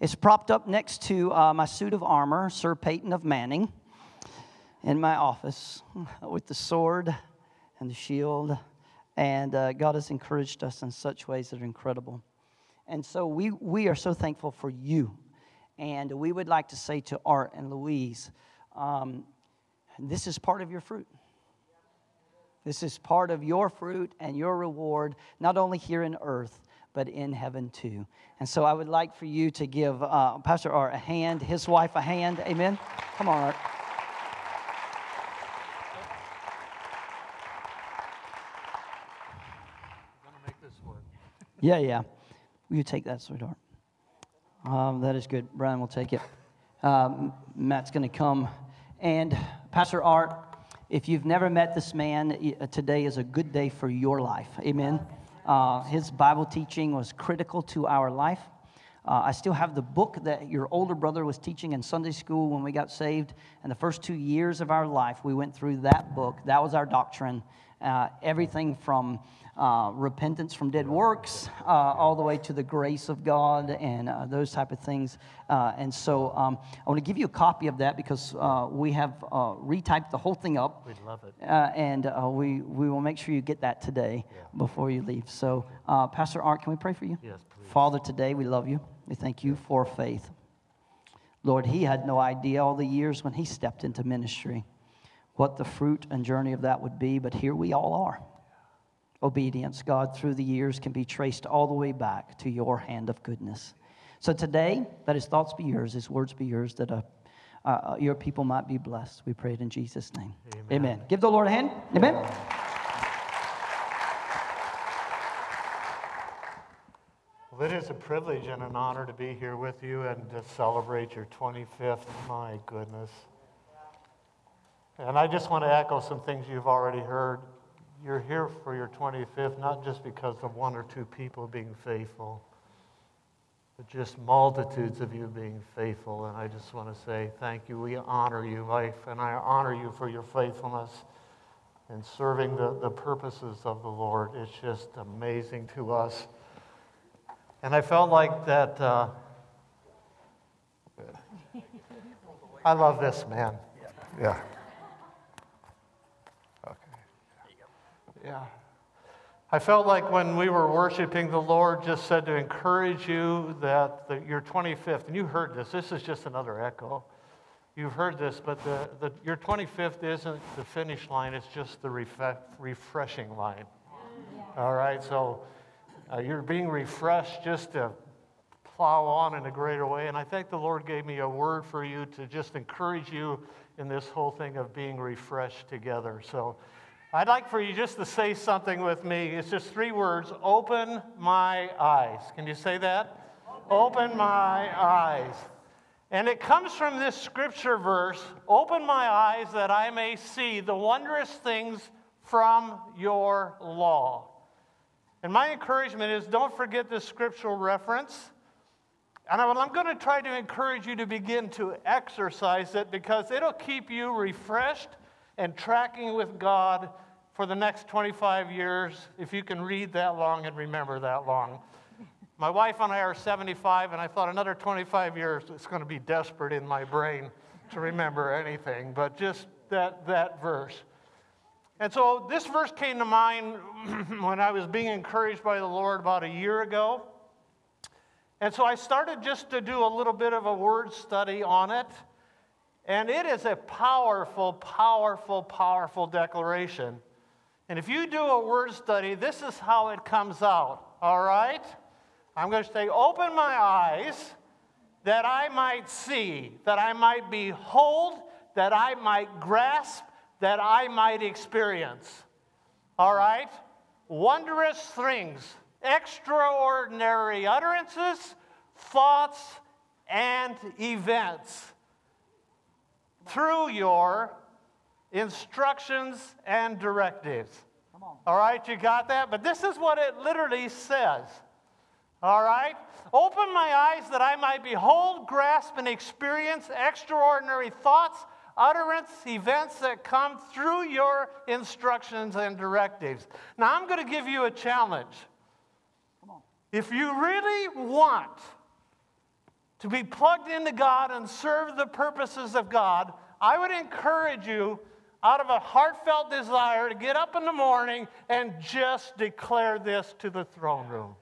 It's propped up next to uh, my suit of armor, Sir Peyton of Manning, in my office with the sword and the shield. And uh, God has encouraged us in such ways that are incredible. And so we, we are so thankful for you. And we would like to say to Art and Louise, um, this is part of your fruit. This is part of your fruit and your reward, not only here in earth, but in heaven too. And so I would like for you to give uh, Pastor Art a hand, his wife a hand. Amen. Come on, Art. Yeah, yeah. Will you take that, sweetheart? Um, that is good. Brian will take it. Um, Matt's going to come. And Pastor Art, if you've never met this man, uh, today is a good day for your life. Amen. Uh, his Bible teaching was critical to our life. Uh, I still have the book that your older brother was teaching in Sunday school when we got saved. And the first two years of our life, we went through that book. That was our doctrine. Uh, everything from uh, repentance from dead works, uh, all the way to the grace of God and uh, those type of things. Uh, and so um, I want to give you a copy of that because uh, we have uh, retyped the whole thing up. We'd love it. and we, we will make sure you get that today yeah. before you leave. So, Pastor Art, can we pray for you? Yes, please. Father, today we love you. We thank you for faith. Lord, he had no idea all the years when he stepped into ministry what the fruit and journey of that would be, but here we all are obedience, God, through the years can be traced all the way back to your hand of goodness. So today, let his thoughts be yours, his words be yours, that uh, uh, your people might be blessed. We pray it in Jesus' name. Amen. Amen. Give the Lord a hand. Amen. Well, it is a privilege and an honor to be here with you and to celebrate your 25th. My goodness. And I just want to echo some things you've already heard you're here for your 25th, not just because of one or two people being faithful, but just multitudes of you being faithful. And I just want to say thank you. We honor you, life, and I honor you for your faithfulness in serving the, the purposes of the Lord. It's just amazing to us. And I felt like that. Uh, I love this man. Yeah. Yeah. I felt like when we were worshiping, the Lord just said to encourage you that the, your 25th, and you heard this, this is just another echo. You've heard this, but the, the, your 25th isn't the finish line, it's just the refre- refreshing line. All right, so uh, you're being refreshed just to plow on in a greater way. And I think the Lord gave me a word for you to just encourage you in this whole thing of being refreshed together. So I'd like for you just to say something with me. It's just three words open my eyes. Can you say that? Open, my eyes. And it comes from this scripture verse Open my eyes that I may see the wondrous things from your law. And my encouragement is don't forget this scriptural reference. And I'm going to try to encourage you to begin to exercise it because it'll keep you refreshed and tracking with God for the next 25 years, if you can read that long and remember that long. My wife and I are 75, and I thought another 25 years, it's going to be desperate in my brain to remember anything, but just that, that verse. And so this verse came to mind when I was being encouraged by the Lord about a year ago. And so I started just to do a little bit of a word study on it. And it is a powerful, powerful, powerful declaration. And if you do a word study, this is how it comes out, all right? I'm going to say, Open my eyes that I might see, that I might behold, that I might grasp, that I might experience. All right? Wondrous things, extraordinary utterances, thoughts, and events through your instructions and directives. All right, you got that? But this is what it literally says. All right? Open my eyes that I might behold, grasp, and experience extraordinary thoughts, utterance, events that come through your instructions and directives. Now, I'm going to give you a challenge. If you really want to be plugged into God and serve the purposes of God, I would encourage you out of a heartfelt desire to get up in the morning and just declare this to the throne room.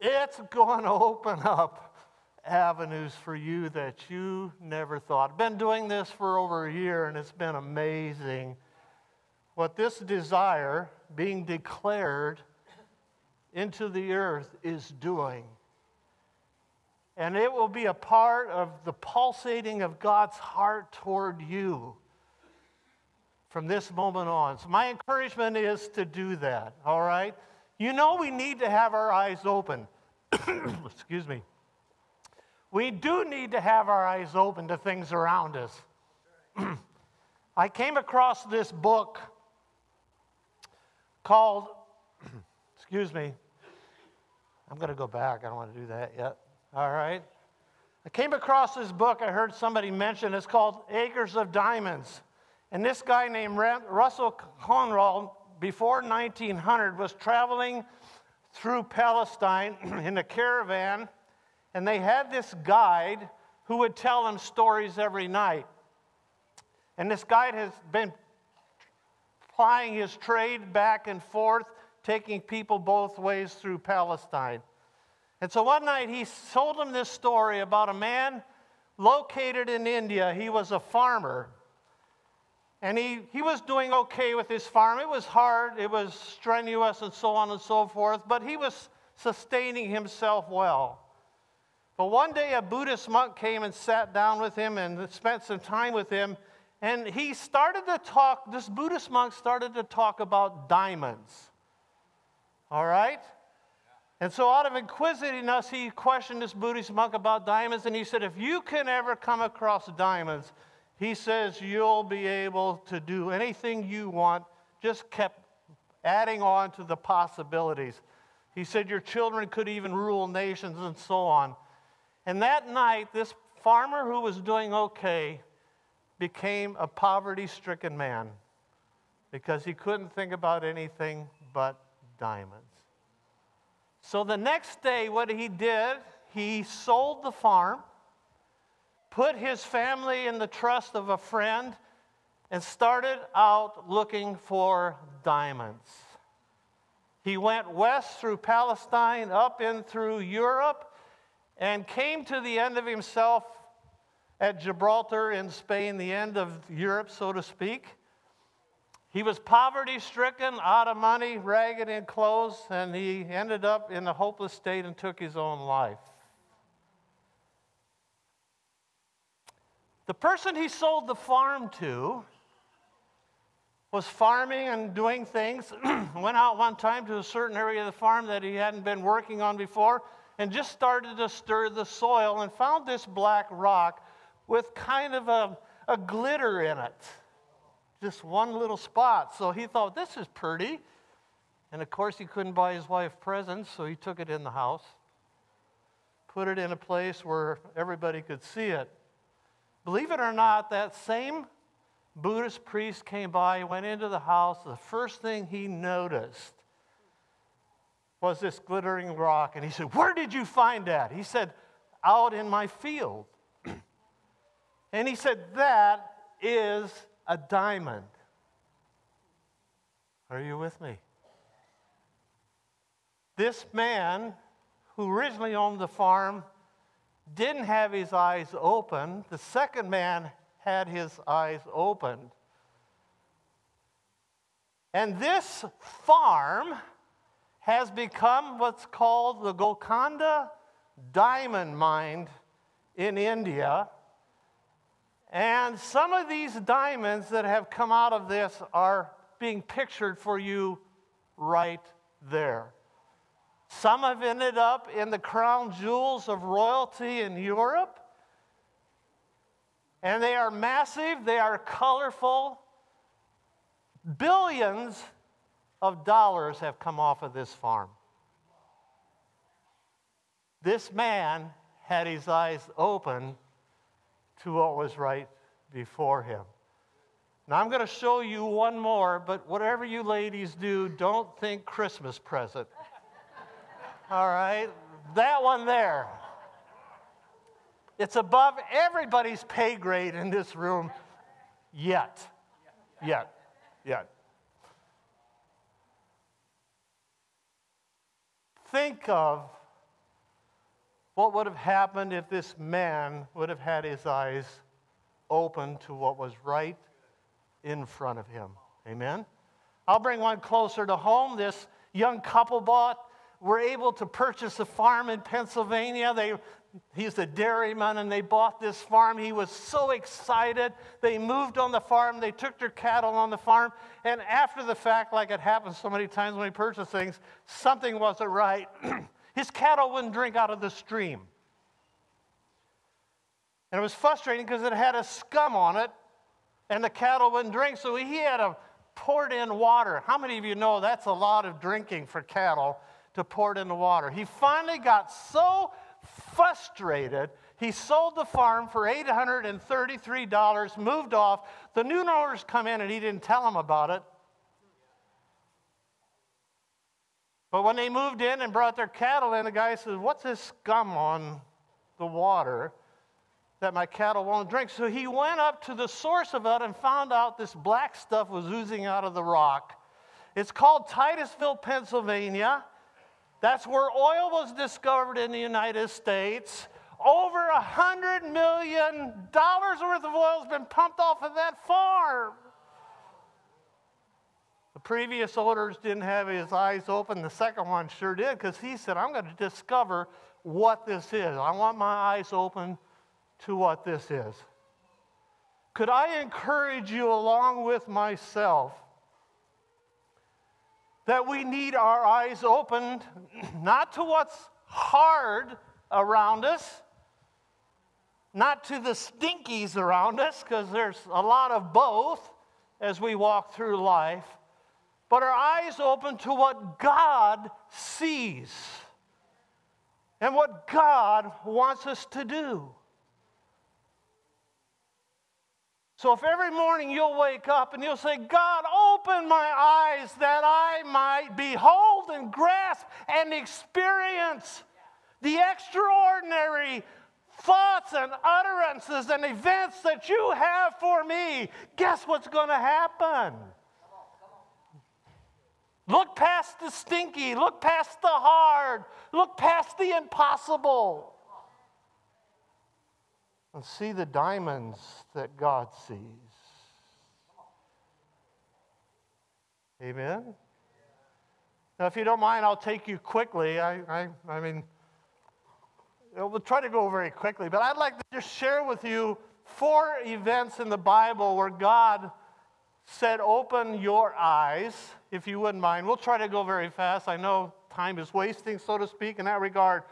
It's going to open up avenues for you that you never thought. I've been doing this for over a year and it's been amazing what this desire being declared into the earth is doing. And it will be a part of the pulsating of God's heart toward you from this moment on. So, my encouragement is to do that, all right? You know, we need to have our eyes open. Excuse me. We do need to have our eyes open to things around us. I came across this book called, excuse me, I'm going to go back. I don't want to do that yet. All right. I came across this book I heard somebody mention. It's called Acres of Diamonds. And this guy named Russell Conwell, before 1900, was traveling through Palestine in a caravan, and they had this guide who would tell them stories every night. And this guide has been plying his trade back and forth, taking people both ways through Palestine. And so one night he told him this story about a man located in India. He was a farmer. And he, he was doing okay with his farm. It was hard, it was strenuous, and so on and so forth, but he was sustaining himself well. But one day a Buddhist monk came and sat down with him and spent some time with him. And he started to talk, this Buddhist monk started to talk about diamonds. All right? And so, out of inquisitiveness, he questioned this Buddhist monk about diamonds. And he said, If you can ever come across diamonds, he says you'll be able to do anything you want, just kept adding on to the possibilities. He said your children could even rule nations and so on. And that night, this farmer who was doing okay became a poverty stricken man because he couldn't think about anything but diamonds. So the next day, what he did, he sold the farm put his family in the trust of a friend, and started out looking for diamonds. He went west through Palestine, up in through Europe, and came to the end of himself at Gibraltar in Spain, the end of Europe, so to speak. He was poverty stricken, out of money, ragged in clothes, and he ended up in a hopeless state and took his own life. The person he sold the farm to was farming and doing things. Went out one time to a certain area of the farm that he hadn't been working on before and just started to stir the soil and found this black rock with kind of a, a glitter in it. Just one little spot. So he thought, this is pretty. And of course, he couldn't buy his wife presents, so he took it in the house, put it in a place where everybody could see it. Believe it or not, that same Buddhist priest came by, he went into the house. The first thing he noticed was this glittering rock. And he said, Where did you find that? He said, Out in my field. and he said, That is a diamond. Are you with me? This man who originally owned the farm didn't have his eyes open. The second man had his eyes opened. And this farm has become what's called the Golconda Diamond Mine in India. And some of these diamonds that have come out of this are being pictured for you right there. Some have ended up in the crown jewels of royalty in Europe. And they are massive, they are colorful. Billions of dollars have come off of this farm. This man had his eyes open to what was right before him. Now, I'm going to show you one more, but whatever you ladies do, don't think Christmas present. All right? That one there. It's above everybody's pay grade in this room yet. Yet. Yet. Think of what would have happened if this man would have had his eyes open to what was right in front of him. Amen? I'll bring one closer to home. This young couple bought, were able to purchase a farm in Pennsylvania. They, he's a dairyman, and they bought this farm. He was so excited. They moved on the farm. They took their cattle on the farm. And after the fact, like it happens so many times when we purchase things, something wasn't right. His cattle wouldn't drink out of the stream. And it was frustrating because it had a scum on it, and the cattle wouldn't drink. So he had to pour in water. How many of you know that's a lot of drinking for cattle to pour it in the water? He finally got so frustrated, he sold the farm for $833, moved off. The new owners come in and he didn't tell them about it. But when they moved in and brought their cattle in, the guy says, What's this scum on the water that my cattle won't drink? So he went up to the source of it and found out this black stuff was oozing out of the rock. It's called Titusville, Pennsylvania. That's where oil was discovered in the United States. Over a hundred million dollars worth of oil has been pumped off of that farm. The previous owners didn't have his eyes open. The second one sure did because he said, I'm going to discover what this is. I want my eyes open to what this is. Could I encourage you, along with myself, that we need our eyes opened not to what's hard around us, not to the stinkies around us, because there's a lot of both as we walk through life, but our eyes open to what God sees and what God wants us to do. So if every morning you'll wake up and you'll say, God, open my eyes that I might behold and grasp and experience the extraordinary thoughts and utterances and events that you have for me, guess what's going to happen? Look past the stinky, look past the hard, look past the impossible and see the diamonds that God sees. Amen? Now, if you don't mind, I'll take you quickly. I, I, I mean, we'll try to go very quickly, but I'd like to just share with you four events in the Bible where God said, Open your eyes, if you wouldn't mind. We'll try to go very fast. I know time is wasting, so to speak, in that regard.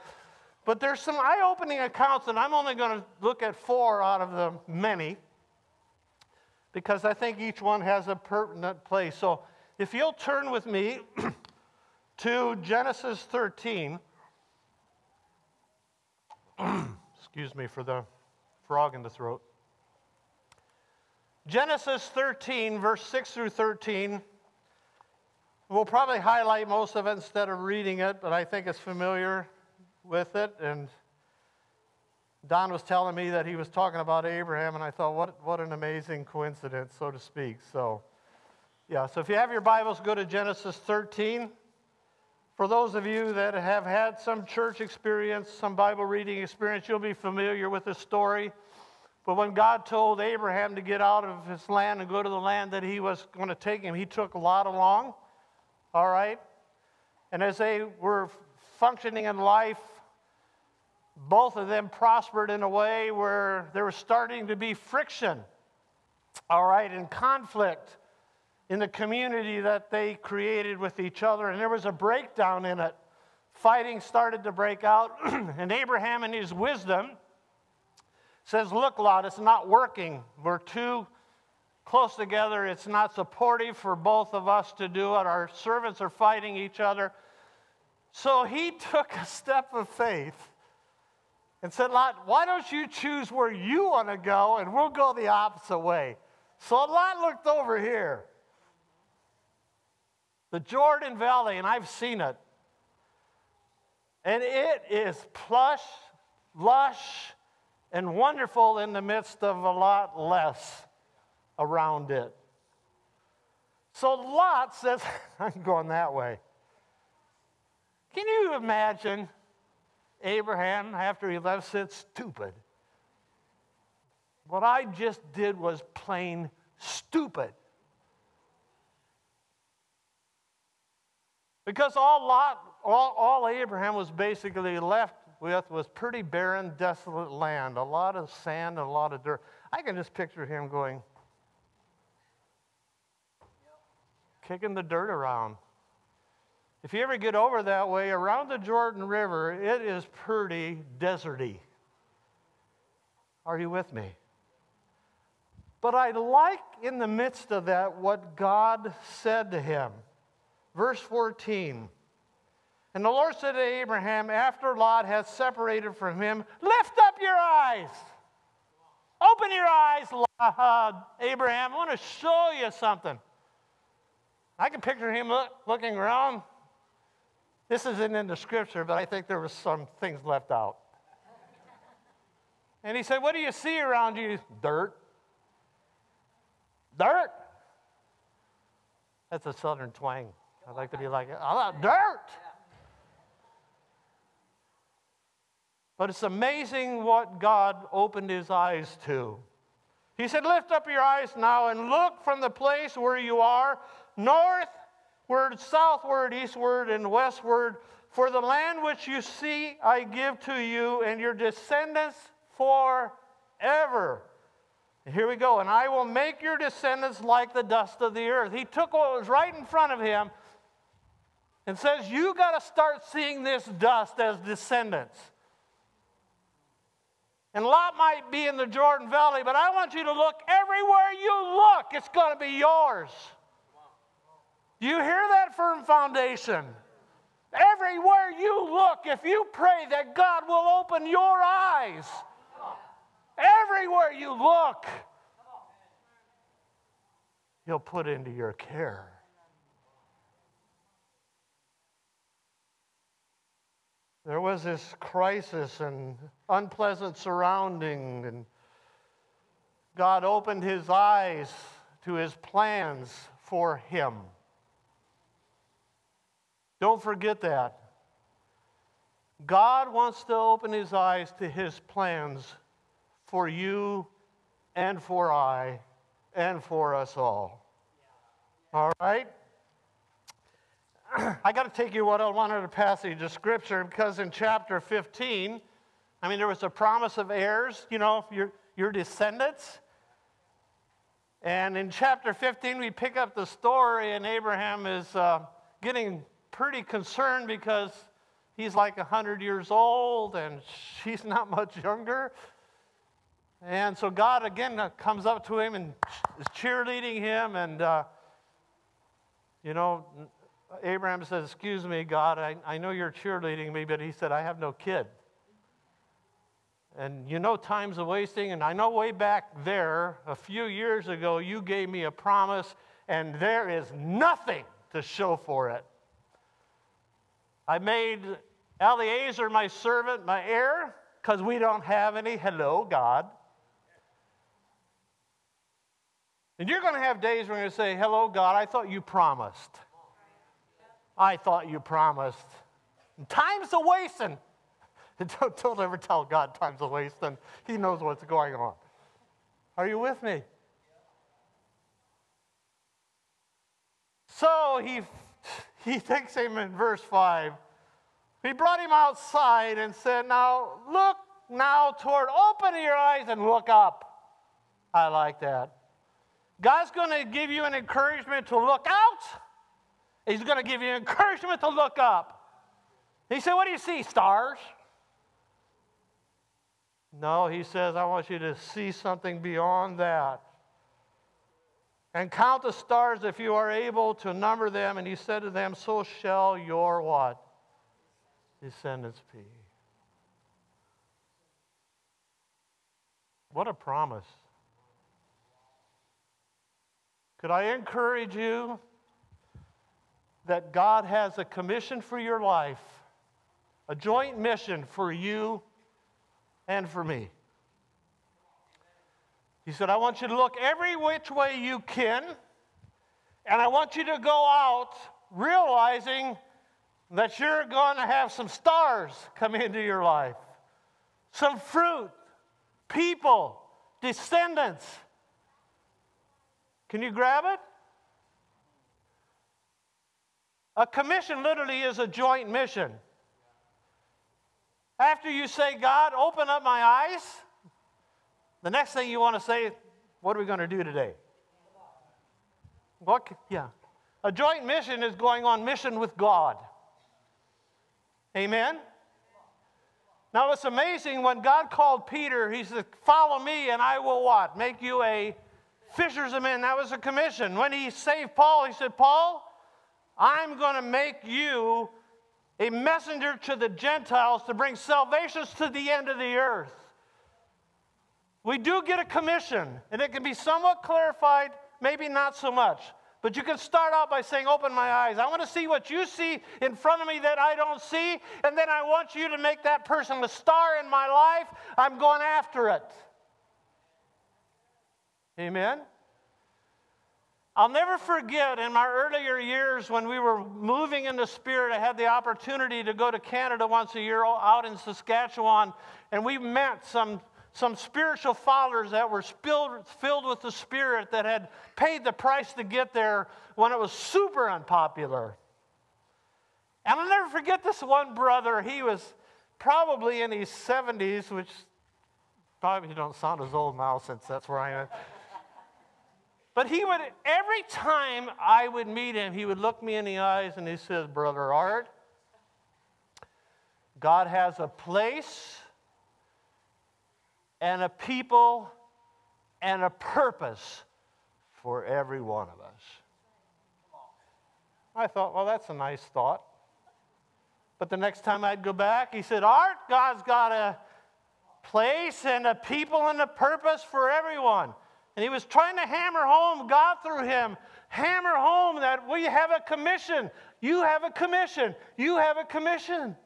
But there's some eye opening accounts, and I'm only going to look at four out of the many because I think each one has a pertinent place. So if you'll turn with me to Genesis 13. Excuse me for the frog in the throat. Genesis 13, verse 6 through 13. We'll probably highlight most of it instead of reading it, but I think it's familiar with it. And Don was telling me that he was talking about Abraham, and I thought, what, what an amazing coincidence, so to speak. So, yeah, so if you have your Bibles, go to Genesis 13. For those of you that have had some church experience, some Bible reading experience, you'll be familiar with this story. But when God told Abraham to get out of his land and go to the land that he was going to take him, he took a Lot along. All right? And as they were functioning in life, both of them prospered in a way where there was starting to be friction, all right, and conflict in the community that they created with each other. And there was a breakdown in it. Fighting started to break out, and Abraham, in his wisdom, says, Look, Lot, it's not working. We're too close together. It's not supportive for both of us to do it. Our servants are fighting each other. So he took a step of faith and said, Lot, why don't you choose where you want to go and we'll go the opposite way? So Lot looked over here, the Jordan Valley, and I've seen it. And it is plush, lush, and wonderful in the midst of a lot less around it. So Lot says, I'm going that way. Can you imagine Abraham after he left said, stupid? What I just did was plain stupid. Because all Lot, all, all Abraham was basically left with was pretty barren, desolate land, a lot of sand and a lot of dirt. I can just picture him going, kicking the dirt around. If you ever get over that way, around the Jordan River, it is pretty deserty. Are you with me? But I like in the midst of that what God said to him. Verse 14. And the Lord said to Abraham, after Lot had separated from him, Lift up your eyes. Open your eyes, Abraham. I want to show you something. I can picture him look, looking around. This isn't in the scripture, but I think there were some things left out. And he said, What do you see around you? Dirt. Dirt. That's a southern twang. I'd like to be like, I love dirt. But it's amazing what God opened his eyes to. He said, Lift up your eyes now and look from the place where you are northward, southward, eastward, and westward. For the land which you see, I give to you and your descendants forever. And here we go. And I will make your descendants like the dust of the earth. He took what was right in front of him and says, You got to start seeing this dust as descendants. And Lot might be in the Jordan Valley, but I want you to look everywhere you look, it's going to be yours. You hear that firm foundation? Everywhere you look, if you pray that God will open your eyes, everywhere you look, He'll put into your care. There was this crisis and unpleasant surrounding, and God opened his eyes to his plans for him. Don't forget that. God wants to open his eyes to his plans for you and for I and for us all. All right? I got to take you what I wanted a passage of scripture because in chapter 15, I mean, there was a promise of heirs, you know, your, your descendants. And in chapter 15, we pick up the story, and Abraham is uh, getting pretty concerned because he's like 100 years old and she's not much younger. And so God again comes up to him and is cheerleading him. And, uh, you know, Abraham says, Excuse me, God, I, I know you're cheerleading me, but he said, I have no kid. And you know, time's a wasting. And I know way back there, a few years ago, you gave me a promise, and there is nothing to show for it. I made Eliezer my servant, my heir, because we don't have any. Hello, God. And you're going to have days where you're going to say, Hello, God, I thought you promised. I thought you promised. And time's a wasting. Don't, don't ever tell God time's a wasting. He knows what's going on. Are you with me? So he, he takes him in verse 5. He brought him outside and said, Now look now toward, open your eyes and look up. I like that. God's going to give you an encouragement to look out He's going to give you encouragement to look up. He said, What do you see? Stars? No, he says, I want you to see something beyond that. And count the stars if you are able to number them. And he said to them, So shall your what? Descendants be. What a promise. Could I encourage you that God has a commission for your life, a joint mission for you and for me. He said, I want you to look every which way you can, and I want you to go out realizing that you're going to have some stars come into your life, some fruit, people, descendants. Can you grab it? A commission literally is a joint mission. After you say, God, open up my eyes, the next thing you want to say, what are we going to do today? What? Yeah. A joint mission is going on mission with God. Amen? Now it's amazing when God called Peter, he said, Follow me and I will what? Make you a fishers of men. That was a commission. When he saved Paul, he said, Paul, I'm going to make you a messenger to the Gentiles to bring salvations to the end of the earth. We do get a commission, and it can be somewhat clarified, maybe not so much. But you can start out by saying, Open my eyes. I want to see what you see in front of me that I don't see, and then I want you to make that person a star in my life. I'm going after it. Amen? I'll never forget in my earlier years when we were moving in the Spirit, I had the opportunity to go to Canada once a year out in Saskatchewan, and we met some some spiritual fathers that were spilled, filled with the Spirit that had paid the price to get there when it was super unpopular. And I'll never forget this one brother. He was probably in his 70s, which probably don't sound as old now since that's where I am. But he would, every time I would meet him, he would look me in the eyes and he says, Brother Art, God has a place and a people and a purpose for every one of us. I thought, well, that's a nice thought. But the next time I'd go back, he said, Art, God's got a place and a people and a purpose for everyone. And he was trying to hammer home, God through him, hammer home that we have a commission. You have a commission. You have a commission.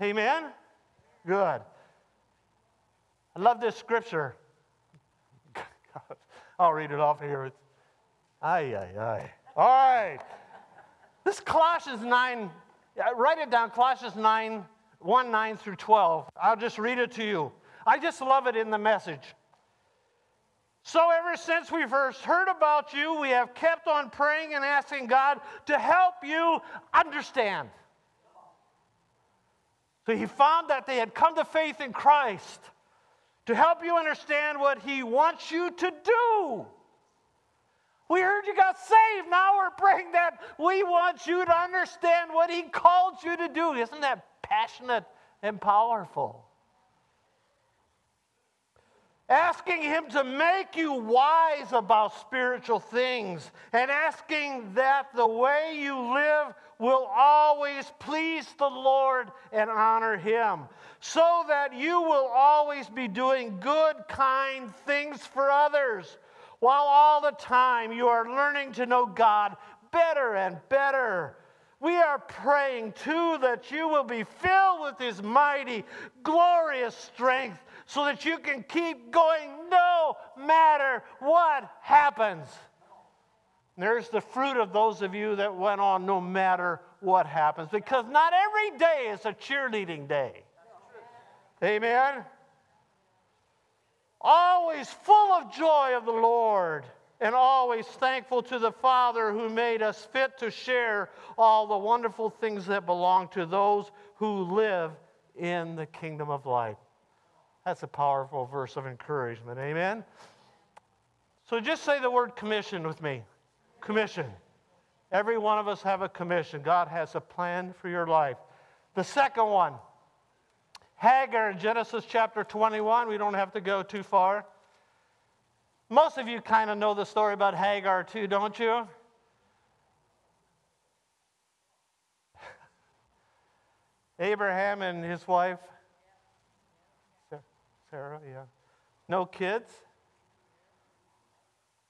Amen? Good. I love this scripture. I'll read it off here. Ay, ay, ay. All right. This Colossians 9, write it down, Colossians 9, 1 9 through 12. I'll just read it to you. I just love it in the message. So, ever since we first heard about you, we have kept on praying and asking God to help you understand. So, he found that they had come to faith in Christ to help you understand what He wants you to do. We heard you got saved. Now we're praying that we want you to understand what He called you to do. Isn't that passionate and powerful? Asking Him to make you wise about spiritual things and asking that the way you live will always please the Lord and honor Him, so that you will always be doing good, kind things for others, while all the time you are learning to know God better and better. We are praying too that you will be filled with His mighty, glorious strength so that you can keep going no matter what happens. There's the fruit of those of you that went on no matter what happens, because not every day is a cheerleading day. Amen? Always full of joy of the Lord, and always thankful to the Father who made us fit to share all the wonderful things that belong to those who live in the kingdom of light. That's a powerful verse of encouragement. Amen? So just say the word commission with me. Commission. Every one of us have a commission. God has a plan for your life. The second one, Hagar in Genesis chapter 21. We don't have to go too far. Most of you kind of know the story about Hagar too, don't you? Abraham and his wife, Sarah, yeah. No kids.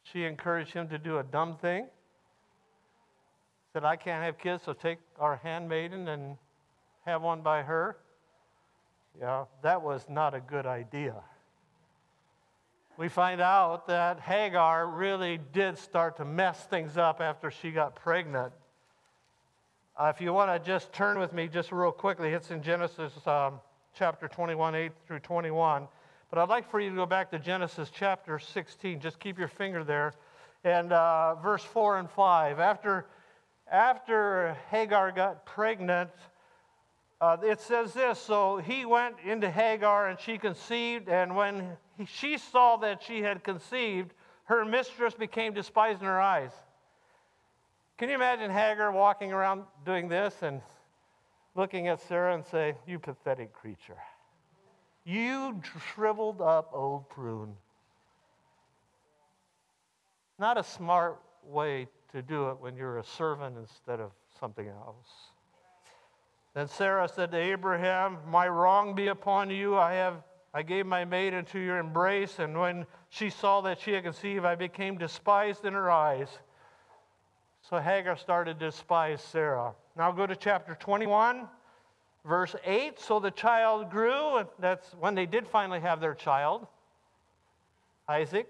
She encouraged him to do a dumb thing. Said, I can't have kids, so take our handmaiden and have one by her. Yeah, that was not a good idea. we find out that Hagar really did start to mess things up after she got pregnant. Uh, if you want to just turn with me just real quickly, it's in Genesis um, chapter 21, 8 through 21. But I'd like for you to go back to Genesis chapter 16. Just keep your finger there. And uh, verse 4 and 5. After, after Hagar got pregnant, uh, it says this So he went into Hagar, and she conceived, and when he, she saw that she had conceived, her mistress became despised in her eyes. Can you imagine Hagar walking around doing this and looking at Sarah and say, You pathetic creature. You shriveled up old prune. Not a smart way to do it when you're a servant instead of something else. Then Sarah said to Abraham, My wrong be upon you. I have I gave my maid into your embrace, and when she saw that she had conceived, I became despised in her eyes. So Hagar started to despise Sarah. Now go to chapter 21, verse 8. So the child grew, and that's when they did finally have their child, Isaac.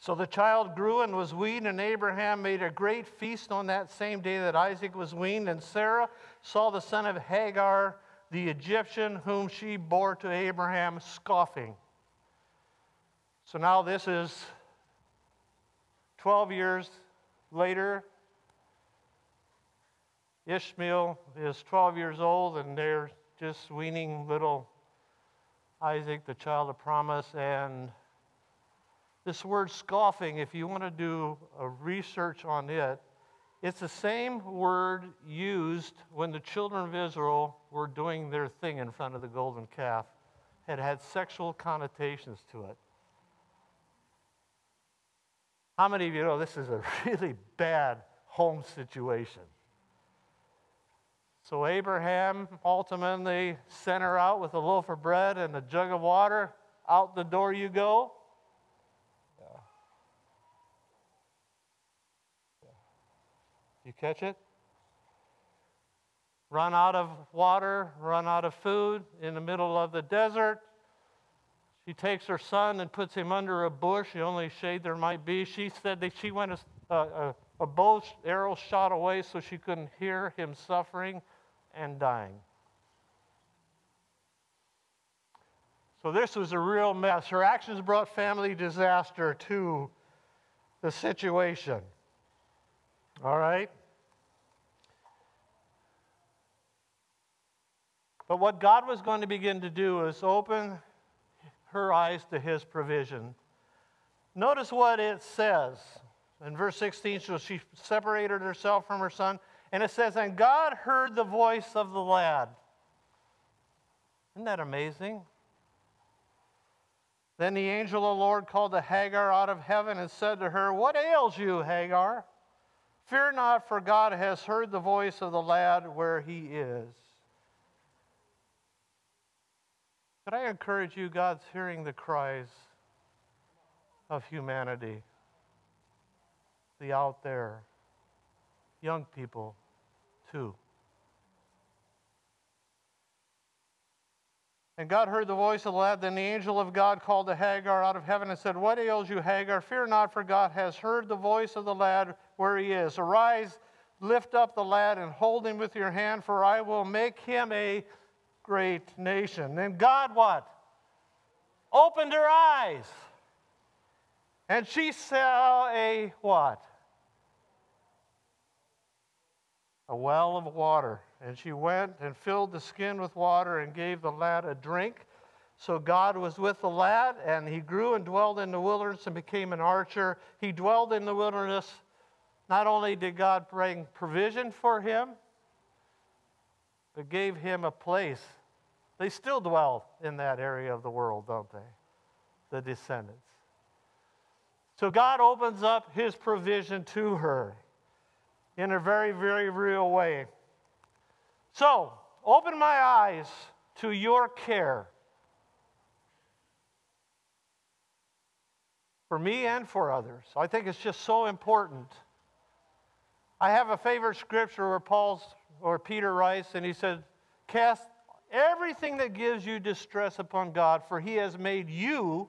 So the child grew and was weaned, and Abraham made a great feast on that same day that Isaac was weaned. And Sarah saw the son of Hagar, the Egyptian, whom she bore to Abraham, scoffing. So now this is 12 years later. Ishmael is 12 years old, and they're just weaning little Isaac, the child of promise, and this word scoffing, if you want to do a research on it, it's the same word used when the children of Israel were doing their thing in front of the golden calf. It had sexual connotations to it. How many of you know this is a really bad home situation? So Abraham ultimately sent her out with a loaf of bread and a jug of water. Out the door you go. You catch it? Run out of water, run out of food in the middle of the desert. She takes her son and puts him under a bush, the only shade there might be. She said that she went a, a, a bow arrow shot away so she couldn't hear him suffering and dying. So this was a real mess. Her actions brought family disaster to the situation. All right? But what God was going to begin to do is open her eyes to his provision. Notice what it says in verse 16. So she separated herself from her son, and it says, And God heard the voice of the lad. Isn't that amazing? Then the angel of the Lord called to Hagar out of heaven and said to her, What ails you, Hagar? Fear not, for God has heard the voice of the lad where he is. But I encourage you, God's hearing the cries of humanity, the out there, young people, too. And God heard the voice of the lad. Then the angel of God called to Hagar out of heaven and said, What ails you, Hagar? Fear not, for God has heard the voice of the lad where he is. Arise, lift up the lad, and hold him with your hand, for I will make him a great nation. And God what? Opened her eyes. And she saw a what? A well of water. And she went and filled the skin with water and gave the lad a drink. So God was with the lad, and he grew and dwelled in the wilderness and became an archer. He dwelled in the wilderness. Not only did God bring provision for him, but gave him a place. They still dwell in that area of the world, don't they? The descendants. So God opens up his provision to her in a very, very real way. So, open my eyes to your care for me and for others. I think it's just so important. I have a favorite scripture where Paul's or Peter writes, and he said, Cast everything that gives you distress upon God, for he has made you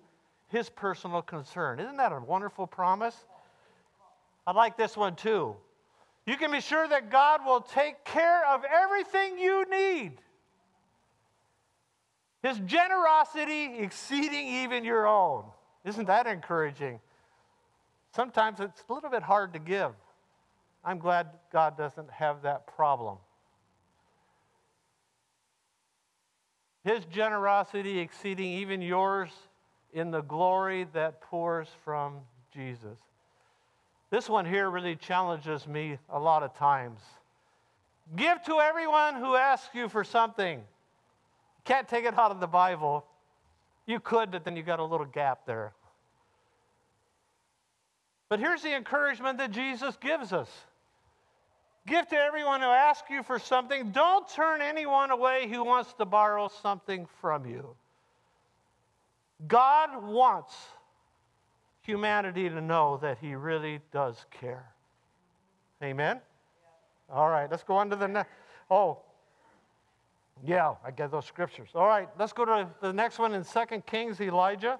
his personal concern. Isn't that a wonderful promise? I like this one too. You can be sure that God will take care of everything you need. His generosity exceeding even your own. Isn't that encouraging? Sometimes it's a little bit hard to give. I'm glad God doesn't have that problem. His generosity exceeding even yours in the glory that pours from Jesus. This one here really challenges me a lot of times. Give to everyone who asks you for something. Can't take it out of the Bible. You could, but then you got a little gap there. But here's the encouragement that Jesus gives us Give to everyone who asks you for something. Don't turn anyone away who wants to borrow something from you. God wants humanity to know that He really does care. Amen? All right, let's go on to the next. Oh, yeah, I get those scriptures. All right, let's go to the next one in Second Kings, Elijah.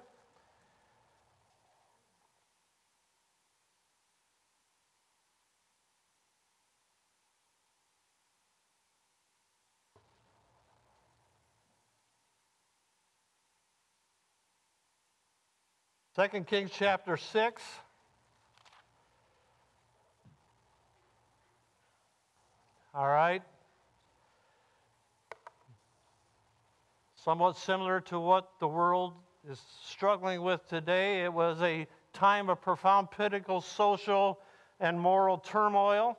2 Kings chapter 6. All right. Somewhat similar to what the world is struggling with today. It was a time of profound political, social, and moral turmoil,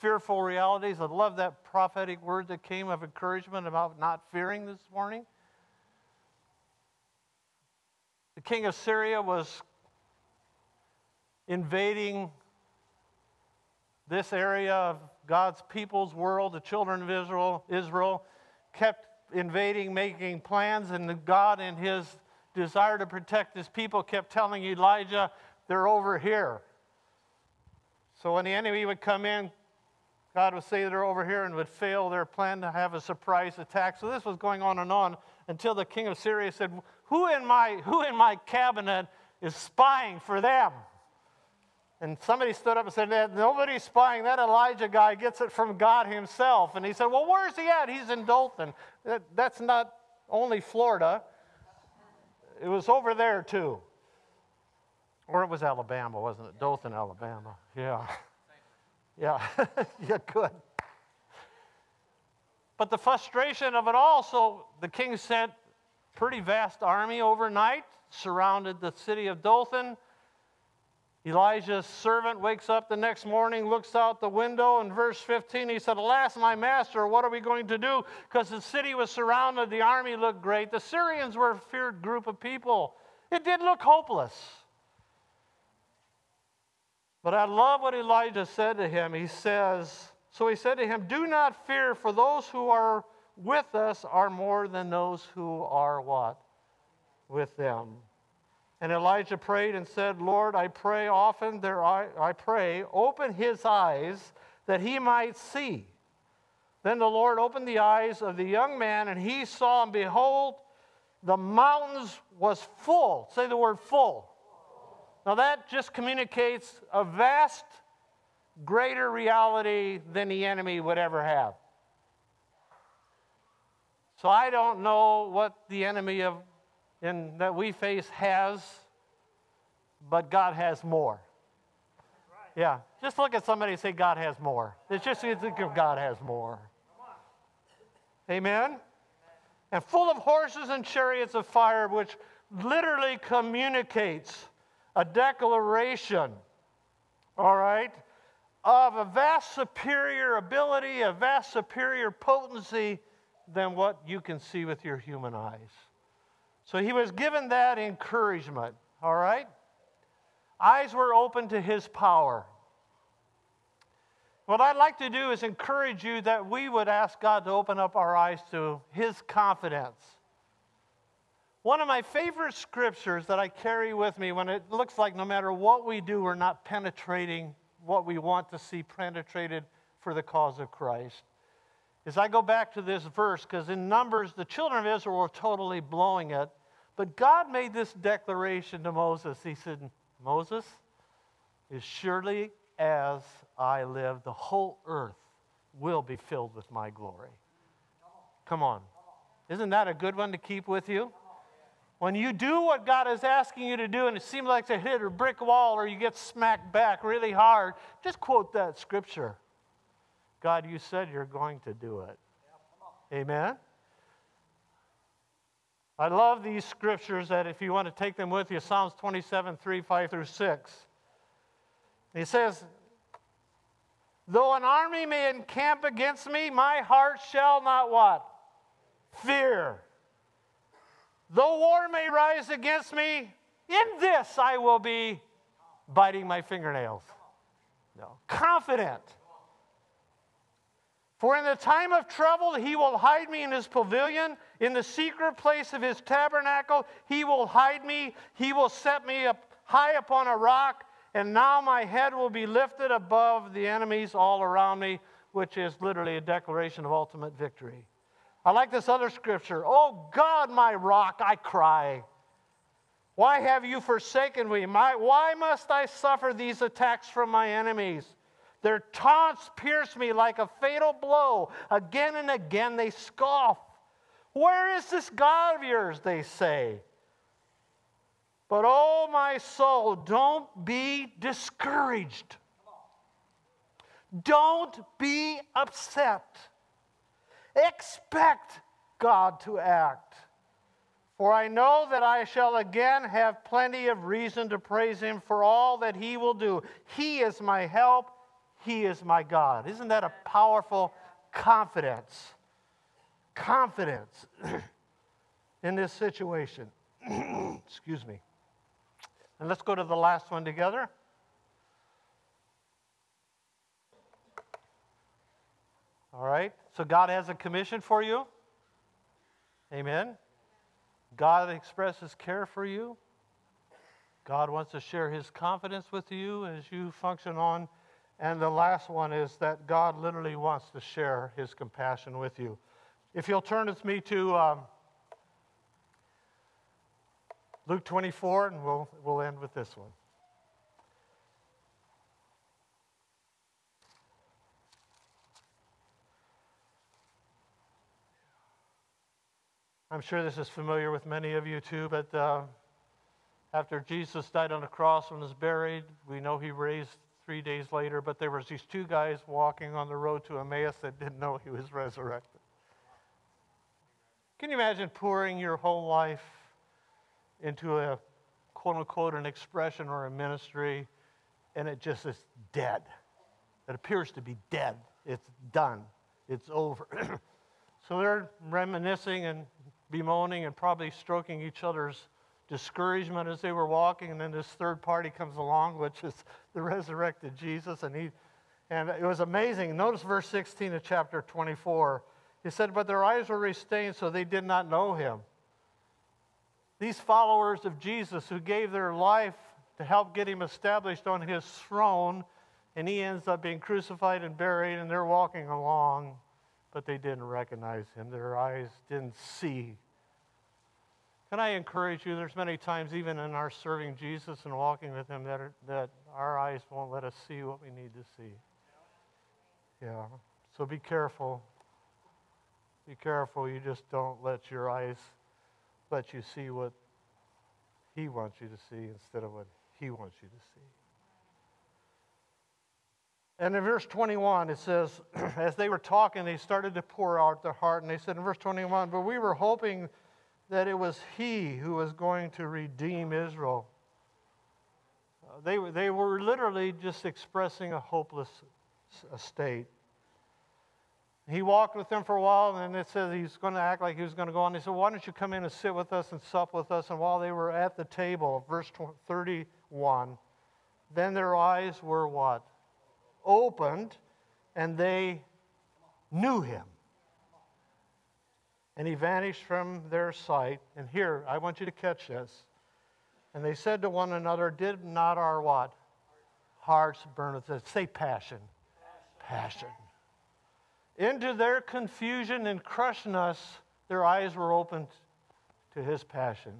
fearful realities. I love that prophetic word that came of encouragement about not fearing this morning. The king of Syria was invading this area of God's people's world, the children of Israel, Israel kept invading, making plans, and God, in his desire to protect his people, kept telling Elijah, they're over here. So when the enemy would come in, God would say they're over here and would fail their plan to have a surprise attack. So this was going on and on until the king of Syria said, who in my, who in my cabinet is spying for them? And somebody stood up and said, Nobody's spying. That Elijah guy gets it from God himself. And he said, Well, where's he at? He's in Dothan. That, that's not only Florida, it was over there too. Or it was Alabama, wasn't it? Dothan, Alabama. Yeah. Yeah. yeah, good. But the frustration of it all, so the king sent pretty vast army overnight, surrounded the city of Dothan. Elijah's servant wakes up the next morning, looks out the window, and verse 15, he said, Alas, my master, what are we going to do? Because the city was surrounded, the army looked great. The Syrians were a feared group of people. It did look hopeless. But I love what Elijah said to him. He says, So he said to him, Do not fear, for those who are with us are more than those who are what? With them. And Elijah prayed and said, Lord, I pray often, there I, I pray, open his eyes that he might see. Then the Lord opened the eyes of the young man, and he saw, and behold, the mountains was full. Say the word full. Now that just communicates a vast, greater reality than the enemy would ever have. So I don't know what the enemy of in, that we face has, but God has more. Yeah, just look at somebody and say, God has more. It's just you think of God has more. Amen? And full of horses and chariots of fire, which literally communicates a declaration, all right, of a vast superior ability, a vast superior potency than what you can see with your human eyes. So he was given that encouragement, all right? Eyes were open to his power. What I'd like to do is encourage you that we would ask God to open up our eyes to his confidence. One of my favorite scriptures that I carry with me when it looks like no matter what we do, we're not penetrating what we want to see penetrated for the cause of Christ is I go back to this verse because in Numbers, the children of Israel were totally blowing it. But God made this declaration to Moses. He said, Moses, as surely as I live, the whole earth will be filled with my glory. Come on. Isn't that a good one to keep with you? When you do what God is asking you to do and it seems like to hit a brick wall or you get smacked back really hard, just quote that scripture. God, you said you're going to do it. Amen? I love these scriptures that if you want to take them with you, Psalms 27, 3, 5 through 6. He says, Though an army may encamp against me, my heart shall not what? Fear. Though war may rise against me, in this I will be biting my fingernails. No. Confident. For in the time of trouble, he will hide me in his pavilion. In the secret place of his tabernacle, he will hide me. He will set me up high upon a rock. And now my head will be lifted above the enemies all around me, which is literally a declaration of ultimate victory. I like this other scripture. Oh God, my rock, I cry. Why have you forsaken me? My, why must I suffer these attacks from my enemies? Their taunts pierce me like a fatal blow. Again and again they scoff. Where is this God of yours? They say. But oh, my soul, don't be discouraged. Don't be upset. Expect God to act. For I know that I shall again have plenty of reason to praise him for all that he will do. He is my help. He is my God. Isn't that a powerful confidence? Confidence in this situation. Excuse me. And let's go to the last one together. All right? So God has a commission for you. Amen. God expresses care for you. God wants to share his confidence with you as you function on. And the last one is that God literally wants to share his compassion with you. If you'll turn with me to um, Luke 24, and we'll, we'll end with this one. I'm sure this is familiar with many of you too, but uh, after Jesus died on the cross and was buried, we know he raised three days later, but there was these two guys walking on the road to Emmaus that didn't know he was resurrected. Can you imagine pouring your whole life into a quote unquote an expression or a ministry and it just is dead? It appears to be dead. It's done. It's over. so they're reminiscing and bemoaning and probably stroking each other's discouragement as they were walking. And then this third party comes along, which is the resurrected Jesus. And, he, and it was amazing. Notice verse 16 of chapter 24. He said, But their eyes were restrained, so they did not know him. These followers of Jesus who gave their life to help get him established on his throne, and he ends up being crucified and buried, and they're walking along but they didn't recognize him. Their eyes didn't see. Can I encourage you? There's many times, even in our serving Jesus and walking with him, that, that our eyes won't let us see what we need to see. Yeah. So be careful. Be careful. You just don't let your eyes let you see what he wants you to see instead of what he wants you to see. And in verse 21, it says, as they were talking, they started to pour out their heart. And they said in verse 21, but we were hoping that it was he who was going to redeem Israel. Uh, they, they were literally just expressing a hopeless state. He walked with them for a while, and then it says he's going to act like he was going to go on. He said, Why don't you come in and sit with us and sup with us? And while they were at the table, verse 31, then their eyes were what? opened and they knew him. And he vanished from their sight. And here, I want you to catch this. And they said to one another, Did not our what? Hearts burn with it. Say passion. Passion. Into their confusion and crushing us, their eyes were opened to his passion.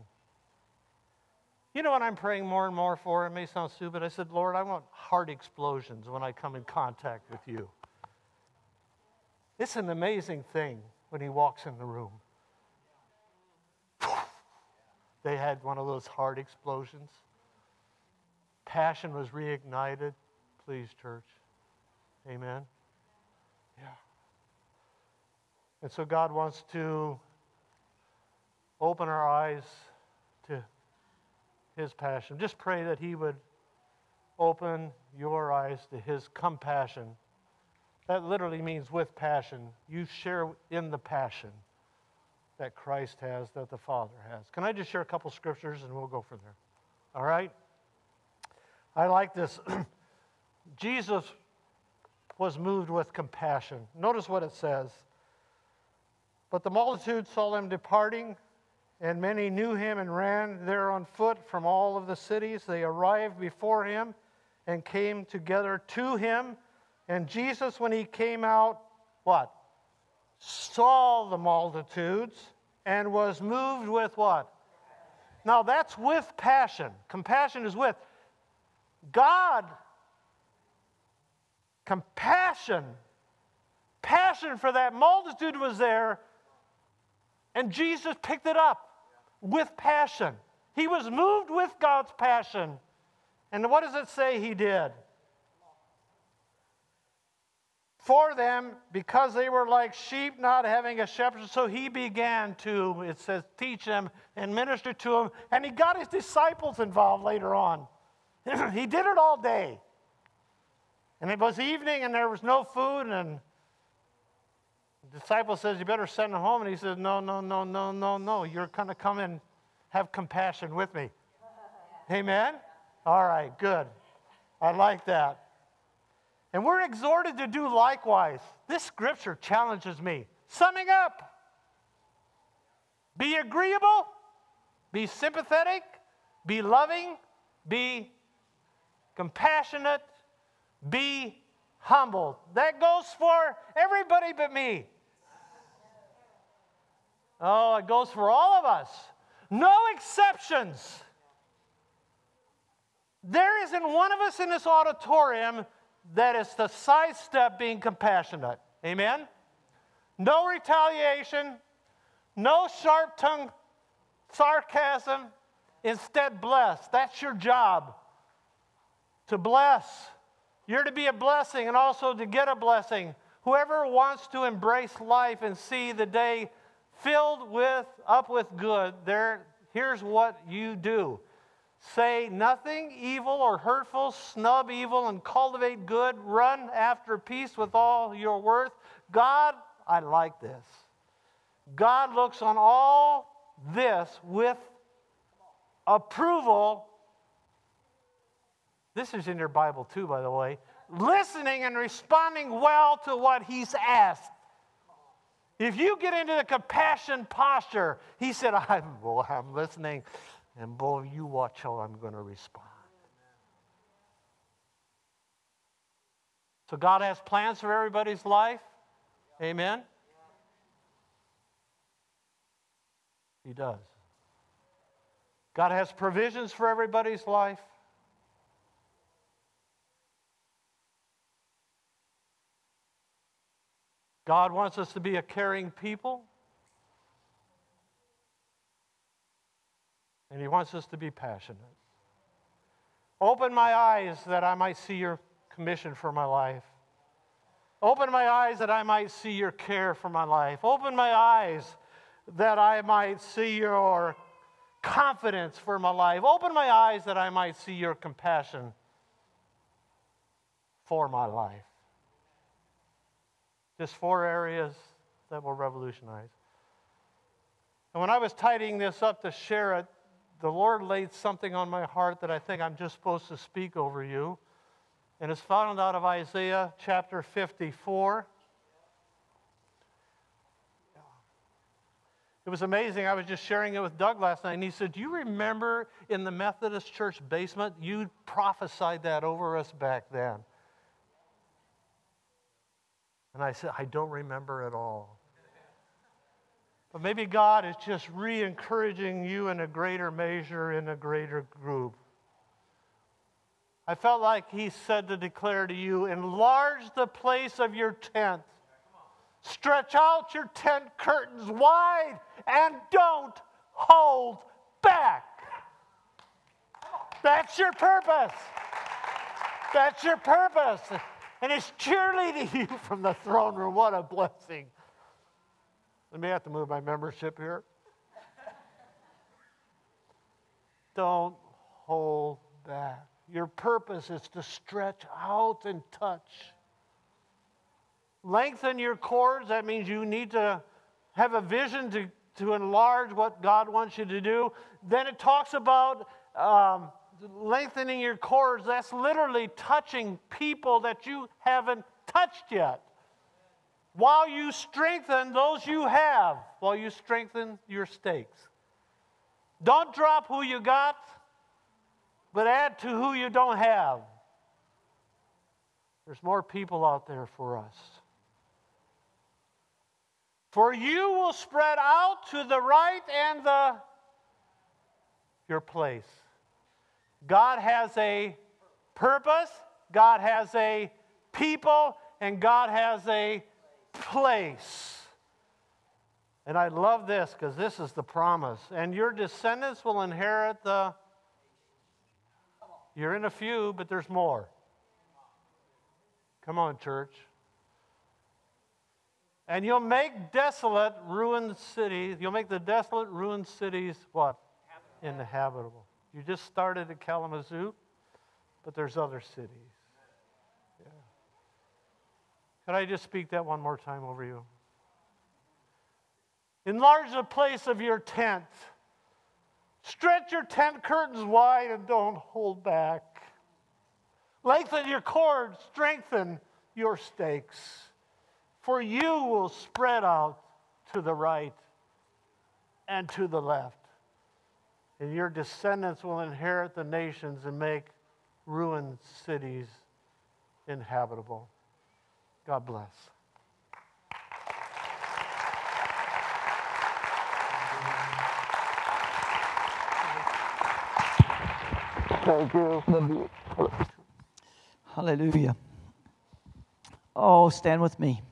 You know what I'm praying more and more for? It may sound stupid. I said, Lord, I want heart explosions when I come in contact with you. It's an amazing thing when he walks in the room. They had one of those heart explosions. Passion was reignited. Please, church. Amen. Yeah. And so God wants to open our eyes to his passion. Just pray that he would open your eyes to his compassion. That literally means with passion. You share in the passion that Christ has, that the Father has. Can I just share a couple scriptures and we'll go from there? All right? I like this. Jesus was moved with compassion. Notice what it says. But the multitude saw him departing, and many knew him and ran there on foot from all of the cities. They arrived before him and came together to him. And Jesus, when he came out, what? Saw the multitudes and was moved with what? Now that's with passion. Compassion is with. God, compassion, passion for that multitude was there, and Jesus picked it up with passion. He was moved with God's passion. And what does it say he did? For them, because they were like sheep not having a shepherd, so he began to, it says, teach them and minister to them. And he got his disciples involved later on. he did it all day. And it was evening and there was no food, and the disciple says, You better send them home. And he says, No, no, no, no, no, no. You're going to come and have compassion with me. Amen? All right, good. I like that. And we're exhorted to do likewise. This scripture challenges me. Summing up be agreeable, be sympathetic, be loving, be compassionate, be humble. That goes for everybody but me. Oh, it goes for all of us. No exceptions. There isn't one of us in this auditorium that is to sidestep being compassionate. Amen? No retaliation, no sharp tongue sarcasm. Instead, bless. That's your job to bless. You're to be a blessing and also to get a blessing. Whoever wants to embrace life and see the day filled with up with good, there here's what you do. Say nothing evil or hurtful, snub evil and cultivate good, run after peace with all your worth. God, I like this. God looks on all this with approval this is in your Bible too, by the way. Listening and responding well to what he's asked. If you get into the compassion posture, he said, I'm, boy, I'm listening, and boy, you watch how I'm going to respond. So God has plans for everybody's life. Amen? He does. God has provisions for everybody's life. God wants us to be a caring people. And He wants us to be passionate. Open my eyes that I might see your commission for my life. Open my eyes that I might see your care for my life. Open my eyes that I might see your confidence for my life. Open my eyes that I might see your compassion for my life. Just four areas that will revolutionize. And when I was tidying this up to share it, the Lord laid something on my heart that I think I'm just supposed to speak over you. And it's found out of Isaiah chapter 54. It was amazing. I was just sharing it with Doug last night, and he said, Do you remember in the Methodist church basement? You prophesied that over us back then. And I said, I don't remember at all. But maybe God is just re encouraging you in a greater measure, in a greater group. I felt like He said to declare to you enlarge the place of your tent, stretch out your tent curtains wide, and don't hold back. That's your purpose. That's your purpose. And it's cheerleading you from the throne room. What a blessing. I may have to move my membership here. Don't hold back. Your purpose is to stretch out and touch. Lengthen your cords. That means you need to have a vision to, to enlarge what God wants you to do. Then it talks about um, lengthening your cords. That's literally touching people that you haven't touched yet while you strengthen those you have, while you strengthen your stakes. Don't drop who you got, but add to who you don't have. There's more people out there for us. For you will spread out to the right and the your place. God has a purpose, God has a people, and God has a place. And I love this because this is the promise. And your descendants will inherit the. You're in a few, but there's more. Come on, church. And you'll make desolate, ruined cities, you'll make the desolate, ruined cities what? Inhabitable. You just started at Kalamazoo, but there's other cities. Could I just speak that one more time over you? Enlarge the place of your tent. Stretch your tent curtains wide and don't hold back. Lengthen your cord, strengthen your stakes. For you will spread out to the right and to the left. And your descendants will inherit the nations and make ruined cities inhabitable. God bless. Thank you. Love you. Hallelujah. Oh, stand with me.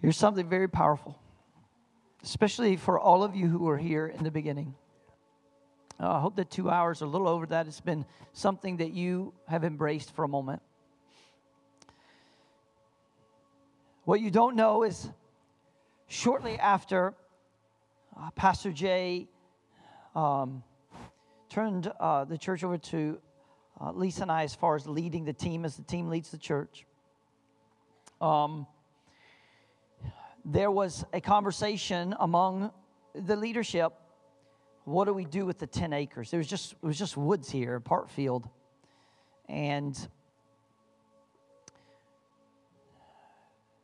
Here's something very powerful, especially for all of you who were here in the beginning. Uh, I hope that two hours, a little over that, has been something that you have embraced for a moment. What you don't know is shortly after uh, Pastor Jay um, turned uh, the church over to uh, Lisa and I as far as leading the team, as the team leads the church, um, there was a conversation among the leadership what do we do with the 10 acres? It was just, it was just woods here, a part field. And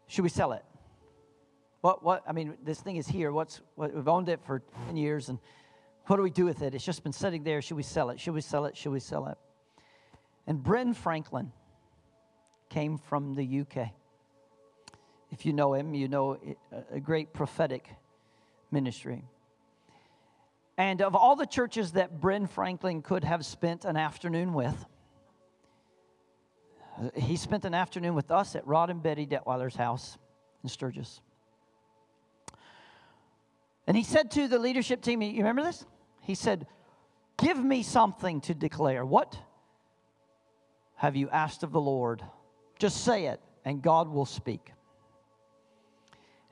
should we sell it? What, what, I mean, this thing is here. What's, what, we've owned it for 10 years, and what do we do with it? It's just been sitting there. Should we sell it? Should we sell it? Should we sell it? And Bryn Franklin came from the UK. If you know him, you know a great prophetic ministry. And of all the churches that Bryn Franklin could have spent an afternoon with, he spent an afternoon with us at Rod and Betty Detweiler's house in Sturgis. And he said to the leadership team, you remember this? He said, Give me something to declare. What have you asked of the Lord? Just say it, and God will speak.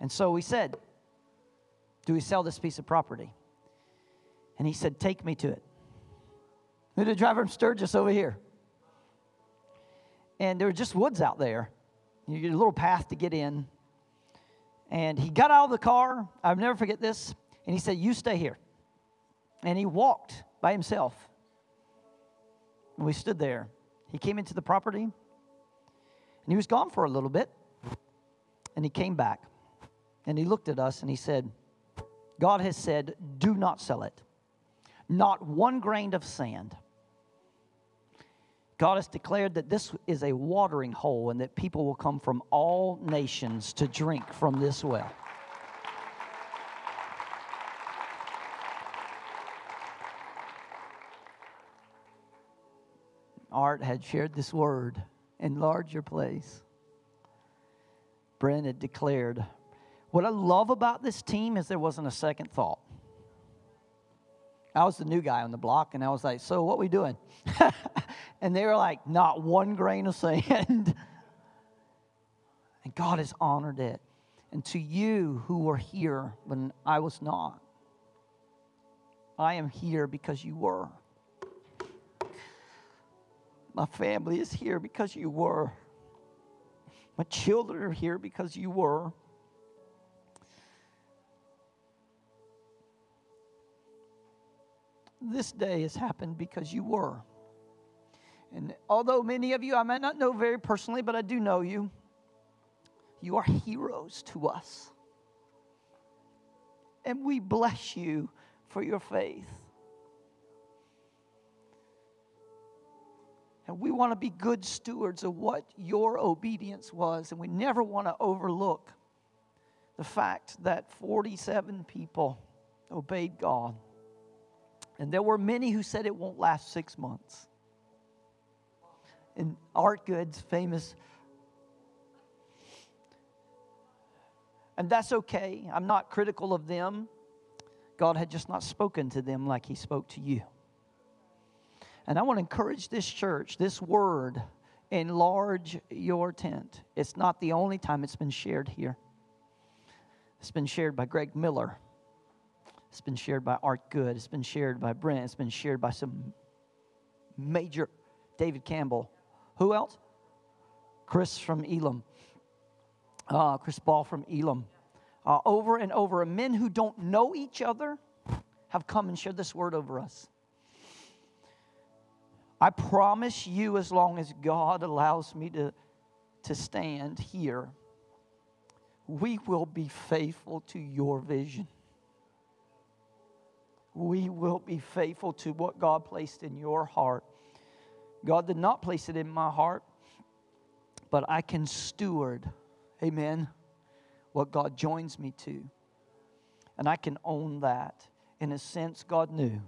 And so we said, Do we sell this piece of property? And he said, Take me to it. We had a driver from Sturgis over here. And there were just woods out there. You get a little path to get in. And he got out of the car. I'll never forget this. And he said, You stay here. And he walked by himself. And we stood there. He came into the property. And he was gone for a little bit. And he came back. And he looked at us and he said, God has said, Do not sell it not one grain of sand. God has declared that this is a watering hole and that people will come from all nations to drink from this well. Art had shared this word enlarge your place. Brent had declared, What I love about this team is there wasn't a second thought. I was the new guy on the block, and I was like, So, what we doing? and they were like, Not one grain of sand. and God has honored it. And to you who were here when I was not, I am here because you were. My family is here because you were. My children are here because you were. This day has happened because you were. And although many of you I might not know very personally, but I do know you, you are heroes to us. And we bless you for your faith. And we want to be good stewards of what your obedience was. And we never want to overlook the fact that 47 people obeyed God. And there were many who said it won't last six months. And Art Goods, famous. And that's okay. I'm not critical of them. God had just not spoken to them like He spoke to you. And I want to encourage this church, this word, enlarge your tent. It's not the only time it's been shared here. It's been shared by Greg Miller. It's been shared by Art Good. It's been shared by Brent. It's been shared by some major David Campbell. Who else? Chris from Elam. Uh, Chris Ball from Elam. Uh, over and over, men who don't know each other have come and shared this word over us. I promise you, as long as God allows me to, to stand here, we will be faithful to your vision. We will be faithful to what God placed in your heart. God did not place it in my heart, but I can steward, amen, what God joins me to. And I can own that. In a sense, God knew.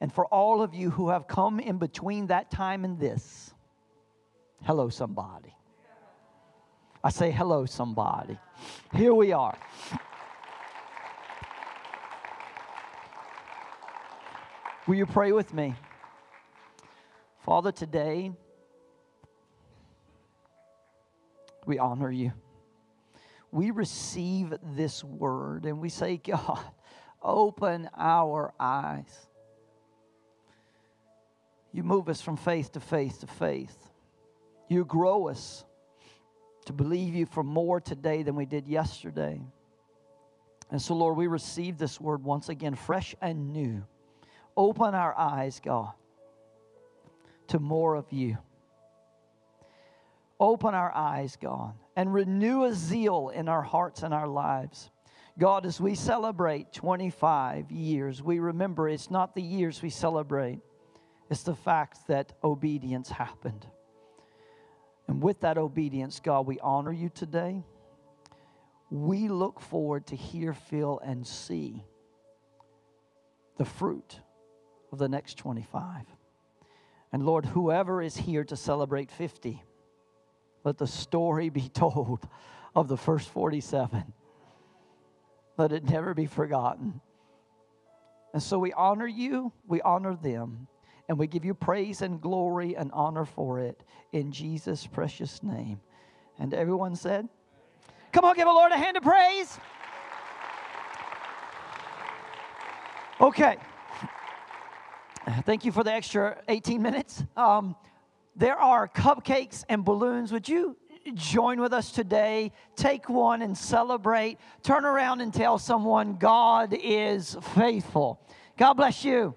And for all of you who have come in between that time and this, hello, somebody. I say, hello, somebody. Here we are. Will you pray with me? Father, today we honor you. We receive this word and we say, God, open our eyes you move us from faith to faith to faith. You grow us to believe you for more today than we did yesterday. And so, Lord, we receive this word once again, fresh and new. Open our eyes, God, to more of you. Open our eyes, God, and renew a zeal in our hearts and our lives. God, as we celebrate 25 years, we remember it's not the years we celebrate, it's the fact that obedience happened. And with that obedience, God, we honor you today. We look forward to hear, feel, and see the fruit of the next 25. And Lord, whoever is here to celebrate 50, let the story be told of the first 47. Let it never be forgotten. And so we honor you, we honor them. And we give you praise and glory and honor for it in Jesus' precious name. And everyone said, Come on, give the Lord a hand of praise. Okay. Thank you for the extra 18 minutes. Um, there are cupcakes and balloons. Would you join with us today? Take one and celebrate. Turn around and tell someone God is faithful. God bless you.